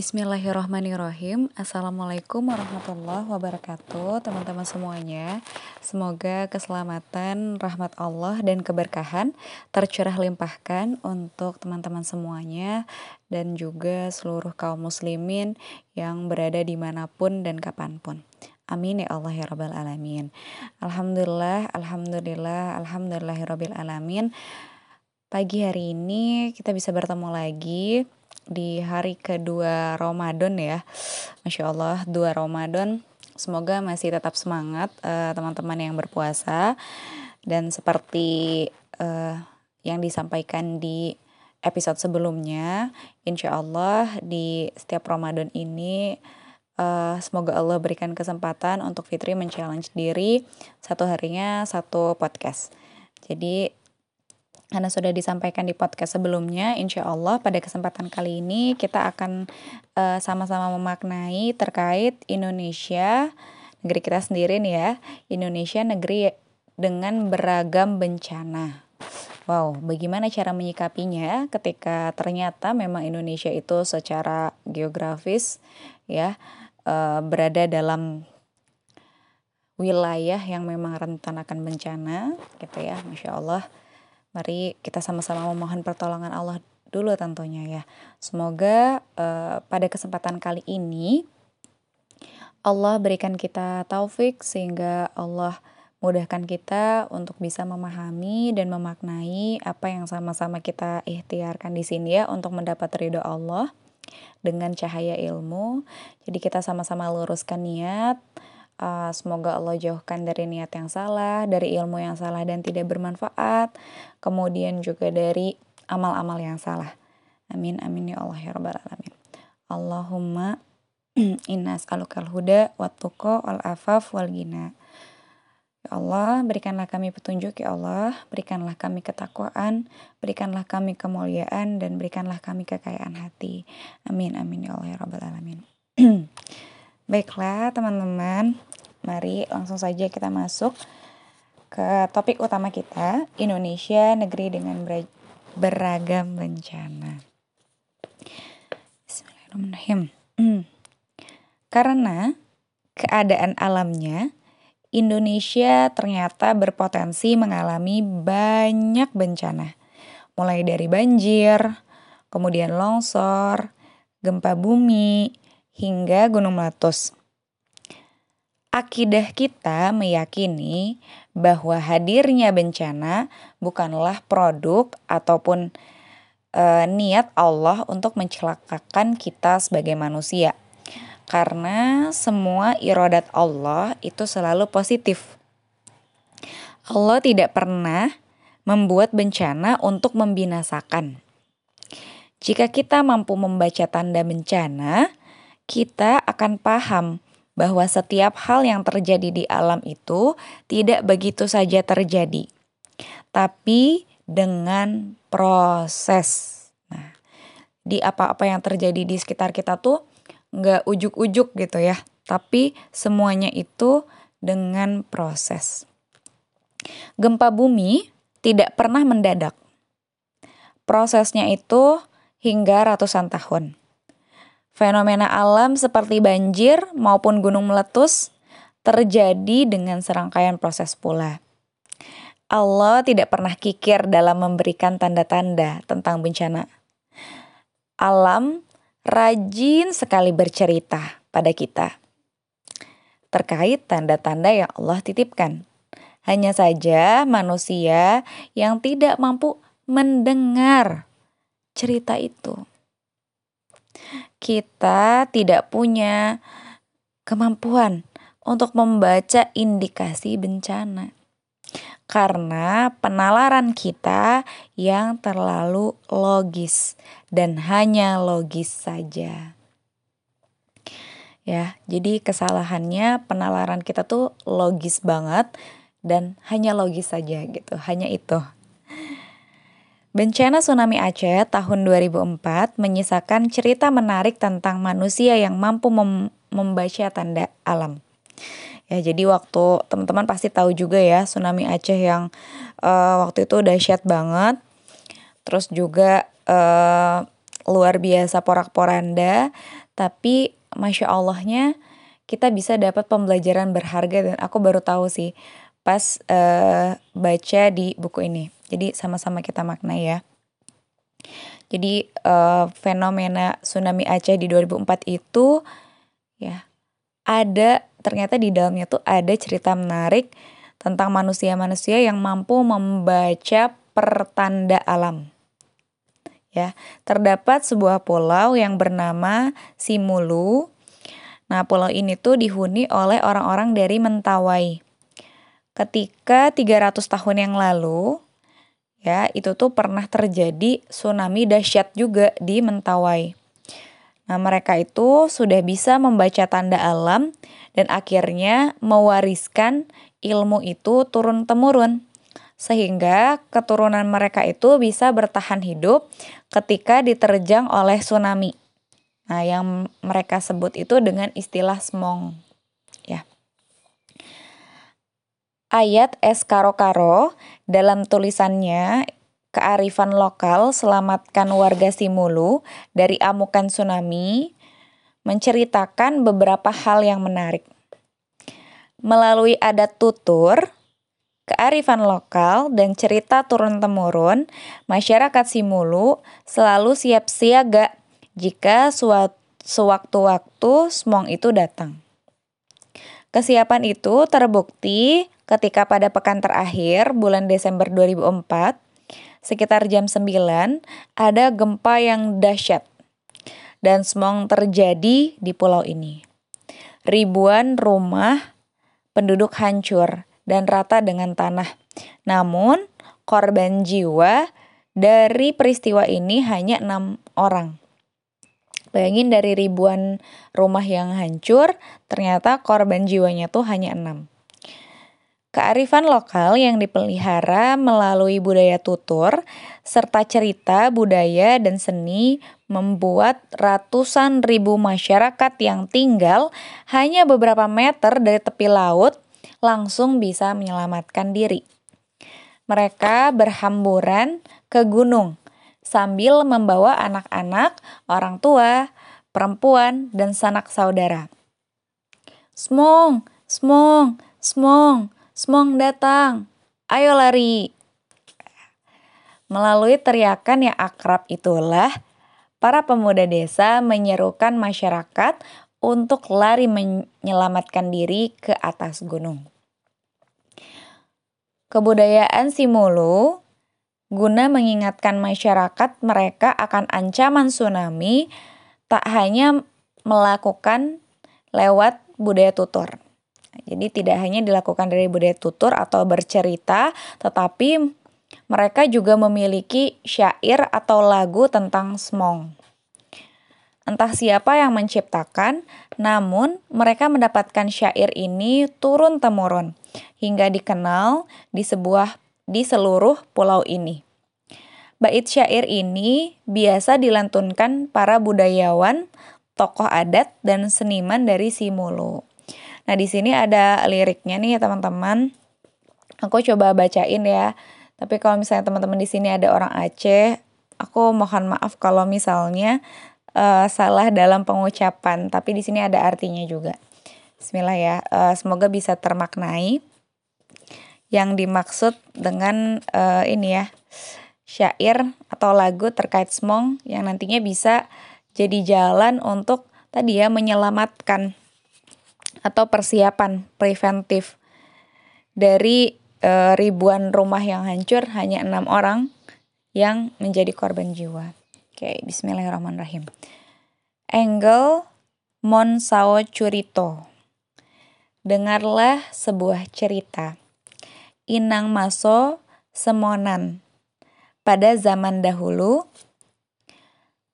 Bismillahirrahmanirrahim. Assalamualaikum warahmatullahi wabarakatuh Teman-teman semuanya. Semoga keselamatan, rahmat Allah dan keberkahan Tercurah limpahkan untuk teman-teman semuanya Dan juga seluruh kaum muslimin Yang berada di mana pun dan kapan pun. Amin ya Allah ya Rabbal Alamin. Alhamdulillah, Alhamdulillah, Alhamdulillahirabbil Alamin Pagi hari ini kita bisa bertemu lagi di hari kedua Ramadan ya. Masya Allah, dua Ramadan. Semoga masih tetap semangat eh, teman-teman uh, yang berpuasa. Dan seperti uh, yang disampaikan di episode sebelumnya, insya Allah di setiap Ramadan ini uh, semoga Allah berikan kesempatan untuk Fitri men-challenge diri satu harinya satu podcast. Jadi karena sudah disampaikan di podcast sebelumnya, insya Allah pada kesempatan kali ini kita akan eh, sama-sama memaknai terkait Indonesia, negeri kita sendiri nih ya, Indonesia negeri dengan beragam bencana. Wow, bagaimana cara menyikapinya ketika ternyata memang Indonesia itu secara geografis ya uh, berada dalam wilayah yang memang rentan akan bencana gitu ya, masya Allah Mari kita sama-sama memohon pertolongan Allah dulu tentunya ya. Semoga uh, pada kesempatan kali ini Allah berikan kita taufik sehingga Allah mudahkan kita untuk bisa memahami dan memaknai apa yang sama-sama kita ikhtiarkan di sini ya untuk mendapat ridho Allah dengan cahaya ilmu. Jadi kita sama-sama luruskan niat Uh, semoga Allah jauhkan dari niat yang salah, dari ilmu yang salah dan tidak bermanfaat, kemudian juga dari amal-amal yang salah. Amin amin ya Allah ya rabbal alamin. Allahumma inna as'alukal huda wat tuqa wal afaf wal gina. Ya Allah, berikanlah kami petunjuk ya Allah, berikanlah kami ketakwaan, berikanlah kami kemuliaan dan berikanlah kami kekayaan hati. Amin amin ya Allah ya rabbal alamin. Baiklah teman-teman, mari langsung saja kita masuk ke topik utama kita, Indonesia negeri dengan beragam bencana. Bismillahirrahmanirrahim. Hmm. Karena keadaan alamnya, Indonesia ternyata berpotensi mengalami banyak bencana. Mulai dari banjir, kemudian longsor, gempa bumi, hingga Gunung Meletus. Akidah kita meyakini bahwa hadirnya bencana bukanlah produk ataupun e, niat Allah untuk mencelakakan kita sebagai manusia. Karena semua irodat Allah itu selalu positif. Allah tidak pernah membuat bencana untuk membinasakan. Jika kita mampu membaca tanda bencana, kita akan paham bahwa setiap hal yang terjadi di alam itu tidak begitu saja terjadi, tapi dengan proses. Nah, di apa-apa yang terjadi di sekitar kita tuh nggak ujuk-ujuk gitu ya, tapi semuanya itu dengan proses. Gempa bumi tidak pernah mendadak. Prosesnya itu hingga ratusan tahun. Fenomena alam seperti banjir maupun gunung meletus terjadi dengan serangkaian proses pula. Allah tidak pernah kikir dalam memberikan tanda-tanda tentang bencana. Alam rajin sekali bercerita pada kita terkait tanda-tanda yang Allah titipkan. Hanya saja manusia yang tidak mampu mendengar cerita itu kita tidak punya kemampuan untuk membaca indikasi bencana. Karena penalaran kita yang terlalu logis dan hanya logis saja. Ya, jadi kesalahannya penalaran kita tuh logis banget dan hanya logis saja gitu, hanya itu. Bencana tsunami Aceh tahun 2004 menyisakan cerita menarik tentang manusia yang mampu mem membaca tanda alam. Ya, jadi waktu teman-teman pasti tahu juga ya tsunami Aceh yang uh, waktu itu dahsyat banget. Terus juga uh, luar biasa porak-poranda, tapi masya Allahnya kita bisa dapat pembelajaran berharga dan aku baru tahu sih pas uh, baca di buku ini. Jadi sama-sama kita makna ya. Jadi uh, fenomena tsunami Aceh di 2004 itu ya ada ternyata di dalamnya tuh ada cerita menarik tentang manusia-manusia yang mampu membaca pertanda alam. Ya, terdapat sebuah pulau yang bernama Simulu. Nah, pulau ini tuh dihuni oleh orang-orang dari Mentawai. Ketika 300 tahun yang lalu, ya, itu tuh pernah terjadi tsunami dahsyat juga di Mentawai. Nah, mereka itu sudah bisa membaca tanda alam dan akhirnya mewariskan ilmu itu turun-temurun sehingga keturunan mereka itu bisa bertahan hidup ketika diterjang oleh tsunami. Nah, yang mereka sebut itu dengan istilah smong. Ya. Ayat es karo-karo dalam tulisannya kearifan lokal selamatkan warga Simulu dari amukan tsunami menceritakan beberapa hal yang menarik. Melalui adat tutur, kearifan lokal, dan cerita turun-temurun, masyarakat Simulu selalu siap siaga jika sewaktu-waktu smong itu datang. Kesiapan itu terbukti ketika pada pekan terakhir bulan Desember 2004, sekitar jam 9, ada gempa yang dahsyat dan smong terjadi di pulau ini. Ribuan rumah penduduk hancur dan rata dengan tanah. Namun, korban jiwa dari peristiwa ini hanya enam orang. Bayangin dari ribuan rumah yang hancur, ternyata korban jiwanya tuh hanya enam. Kearifan lokal yang dipelihara melalui budaya tutur serta cerita, budaya, dan seni membuat ratusan ribu masyarakat yang tinggal hanya beberapa meter dari tepi laut langsung bisa menyelamatkan diri. Mereka berhamburan ke gunung sambil membawa anak-anak, orang tua, perempuan, dan sanak saudara. Smong, smong, smong, smong datang. Ayo lari. Melalui teriakan yang akrab itulah, para pemuda desa menyerukan masyarakat untuk lari menyelamatkan diri ke atas gunung. Kebudayaan Simulu guna mengingatkan masyarakat mereka akan ancaman tsunami tak hanya melakukan lewat budaya tutur. Jadi tidak hanya dilakukan dari budaya tutur atau bercerita, tetapi mereka juga memiliki syair atau lagu tentang smong. Entah siapa yang menciptakan, namun mereka mendapatkan syair ini turun-temurun hingga dikenal di sebuah di seluruh pulau ini. Bait syair ini biasa dilantunkan para budayawan, tokoh adat, dan seniman dari Simulu. Nah, di sini ada liriknya nih ya teman-teman. Aku coba bacain ya. Tapi kalau misalnya teman-teman di sini ada orang Aceh, aku mohon maaf kalau misalnya uh, salah dalam pengucapan, tapi di sini ada artinya juga. Bismillah ya, uh, semoga bisa termaknai. Yang dimaksud dengan uh, ini ya, syair atau lagu terkait semong yang nantinya bisa jadi jalan untuk tadi ya menyelamatkan atau persiapan preventif dari uh, ribuan rumah yang hancur hanya enam orang yang menjadi korban jiwa. Oke, bismillahirrahmanirrahim. Engel Mon Sao Curito. Dengarlah sebuah cerita. Inang Maso Semonan. Pada zaman dahulu,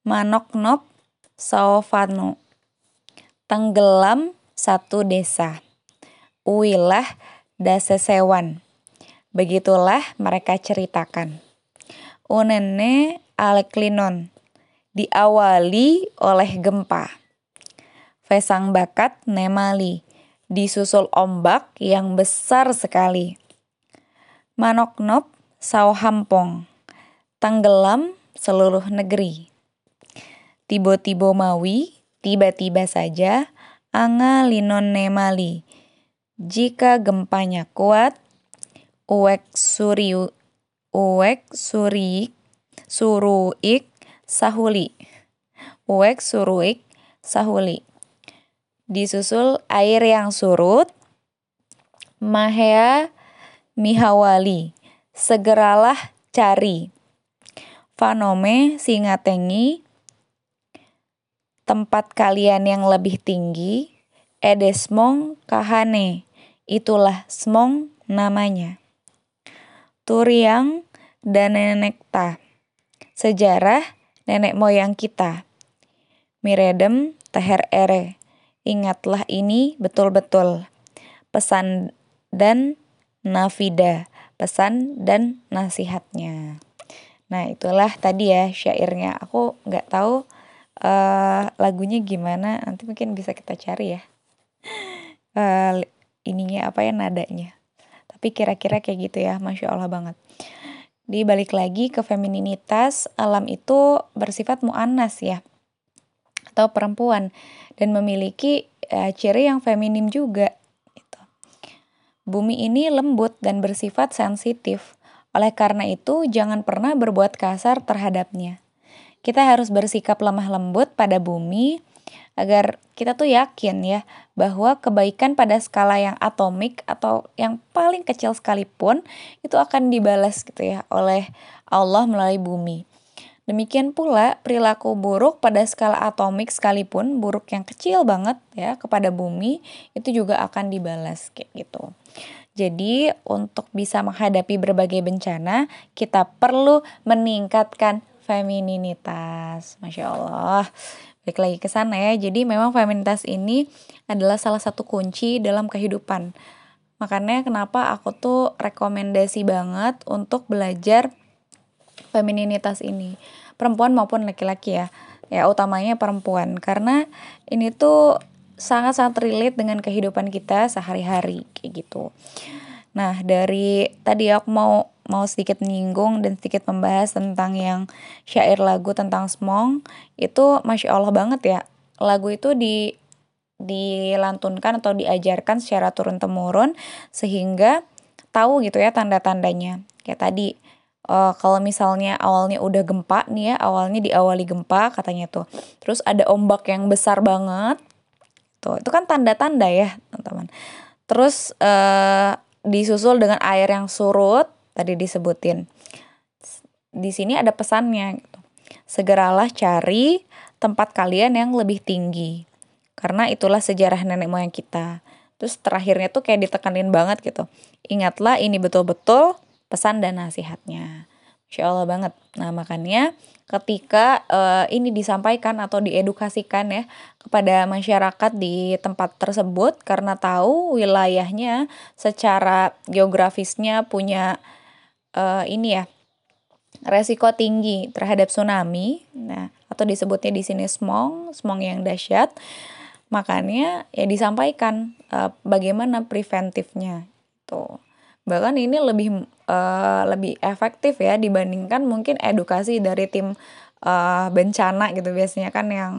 Manok Nop Saofano. Tenggelam satu desa. Uilah dasesewan. Begitulah mereka ceritakan. Unene Aleklinon diawali oleh gempa. Vesang bakat Nemali disusul ombak yang besar sekali. Manoknop Sauhampong tenggelam seluruh negeri. tibo-tibo mawi, tiba-tiba saja, anga linon nemali. Jika gempanya kuat, uek suri uek suri suruik sahuli. Uek suruik sahuli. Disusul air yang surut, mahea mihawali. Segeralah cari. Fanome singatengi tempat kalian yang lebih tinggi, edesmong kahane. Itulah smong namanya. Turiang dan nenekta. Sejarah nenek moyang kita. Miredem teher ere. Ingatlah ini betul-betul. Pesan dan nafida. Pesan dan nasihatnya. Nah itulah tadi ya syairnya. Aku nggak tahu uh, lagunya gimana. Nanti mungkin bisa kita cari ya. Uh, ininya apa ya nadanya. Tapi kira-kira kayak gitu ya. Masya Allah banget. Di balik lagi ke femininitas, alam itu bersifat mu'annas ya, atau perempuan, dan memiliki uh, ciri yang feminim juga. Bumi ini lembut dan bersifat sensitif, oleh karena itu jangan pernah berbuat kasar terhadapnya. Kita harus bersikap lemah lembut pada bumi, agar kita tuh yakin ya bahwa kebaikan pada skala yang atomik atau yang paling kecil sekalipun itu akan dibalas gitu ya oleh Allah melalui bumi. Demikian pula perilaku buruk pada skala atomik sekalipun buruk yang kecil banget ya kepada bumi itu juga akan dibalas kayak gitu. Jadi untuk bisa menghadapi berbagai bencana kita perlu meningkatkan femininitas. Masya Allah balik lagi ke sana ya. Jadi memang feminitas ini adalah salah satu kunci dalam kehidupan. Makanya kenapa aku tuh rekomendasi banget untuk belajar femininitas ini. Perempuan maupun laki-laki ya. Ya utamanya perempuan karena ini tuh sangat-sangat relate dengan kehidupan kita sehari-hari kayak gitu. Nah, dari tadi aku mau mau sedikit menyinggung dan sedikit membahas tentang yang syair lagu tentang Smong itu masya Allah banget ya. Lagu itu di dilantunkan atau diajarkan secara turun temurun sehingga tahu gitu ya tanda-tandanya. Kayak tadi uh, kalau misalnya awalnya udah gempa nih ya awalnya diawali gempa katanya tuh. Terus ada ombak yang besar banget tuh itu kan tanda-tanda ya teman-teman terus uh, disusul dengan air yang surut tadi disebutin. Di sini ada pesannya gitu. Segeralah cari tempat kalian yang lebih tinggi. Karena itulah sejarah nenek moyang kita. Terus terakhirnya tuh kayak ditekanin banget gitu. Ingatlah ini betul-betul pesan dan nasihatnya. Insya Allah banget. Nah makanya ketika uh, ini disampaikan atau diedukasikan ya kepada masyarakat di tempat tersebut karena tahu wilayahnya secara geografisnya punya uh, ini ya resiko tinggi terhadap tsunami. Nah, atau disebutnya di sini smong, smong yang dahsyat. Makanya ya disampaikan uh, bagaimana preventifnya. Tuh. Bahkan ini lebih uh, lebih efektif ya dibandingkan mungkin edukasi dari tim uh, bencana gitu. Biasanya kan yang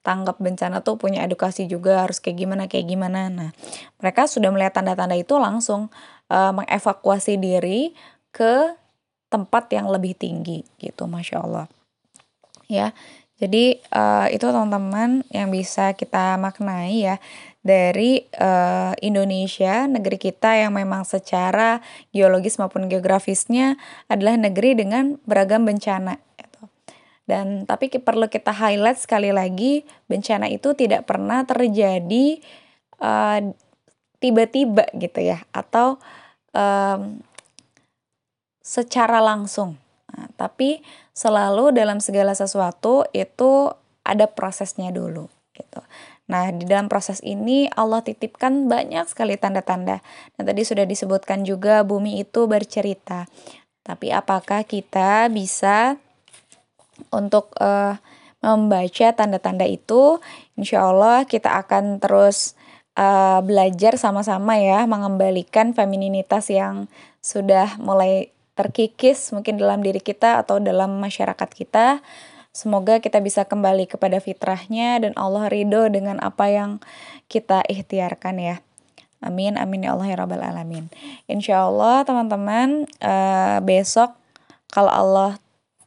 tanggap bencana tuh punya edukasi juga harus kayak gimana kayak gimana. Nah, mereka sudah melihat tanda-tanda itu langsung uh, mengevakuasi diri ke tempat yang lebih tinggi gitu masya Allah. Ya jadi uh, itu teman-teman yang bisa kita maknai ya dari uh, Indonesia negeri kita yang memang secara geologis maupun geografisnya adalah negeri dengan beragam bencana gitu. dan tapi perlu kita highlight sekali lagi bencana itu tidak pernah terjadi uh, tiba-tiba gitu ya atau um, secara langsung. Nah, tapi selalu dalam segala sesuatu itu ada prosesnya dulu gitu. Nah, di dalam proses ini Allah titipkan banyak sekali tanda-tanda. Dan tadi sudah disebutkan juga bumi itu bercerita. Tapi apakah kita bisa untuk uh, membaca tanda-tanda itu? Insya Allah kita akan terus uh, belajar sama-sama ya mengembalikan femininitas yang sudah mulai terkikis mungkin dalam diri kita atau dalam masyarakat kita Semoga kita bisa kembali kepada fitrahnya dan Allah ridho dengan apa yang kita ikhtiarkan ya. Amin, amin ya Allah ya Rabbal Alamin. Insya Allah teman-teman uh, besok kalau Allah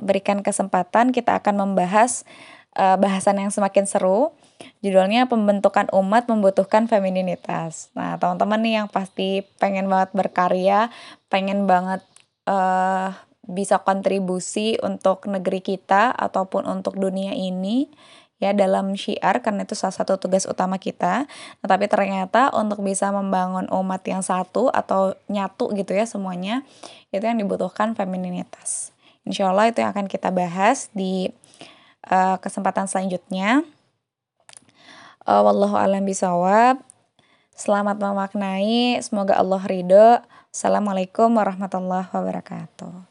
berikan kesempatan kita akan membahas uh, bahasan yang semakin seru. Judulnya pembentukan umat membutuhkan femininitas. Nah teman-teman nih yang pasti pengen banget berkarya, pengen banget uh, bisa kontribusi untuk negeri kita ataupun untuk dunia ini ya dalam syiar karena itu salah satu tugas utama kita. Nah, tapi ternyata untuk bisa membangun umat yang satu atau nyatu gitu ya semuanya itu yang dibutuhkan femininitas. Insya Allah itu yang akan kita bahas di uh, kesempatan selanjutnya. Uh, wallahu alam bisawab. Selamat memaknai, semoga Allah ridho. Assalamualaikum warahmatullahi wabarakatuh.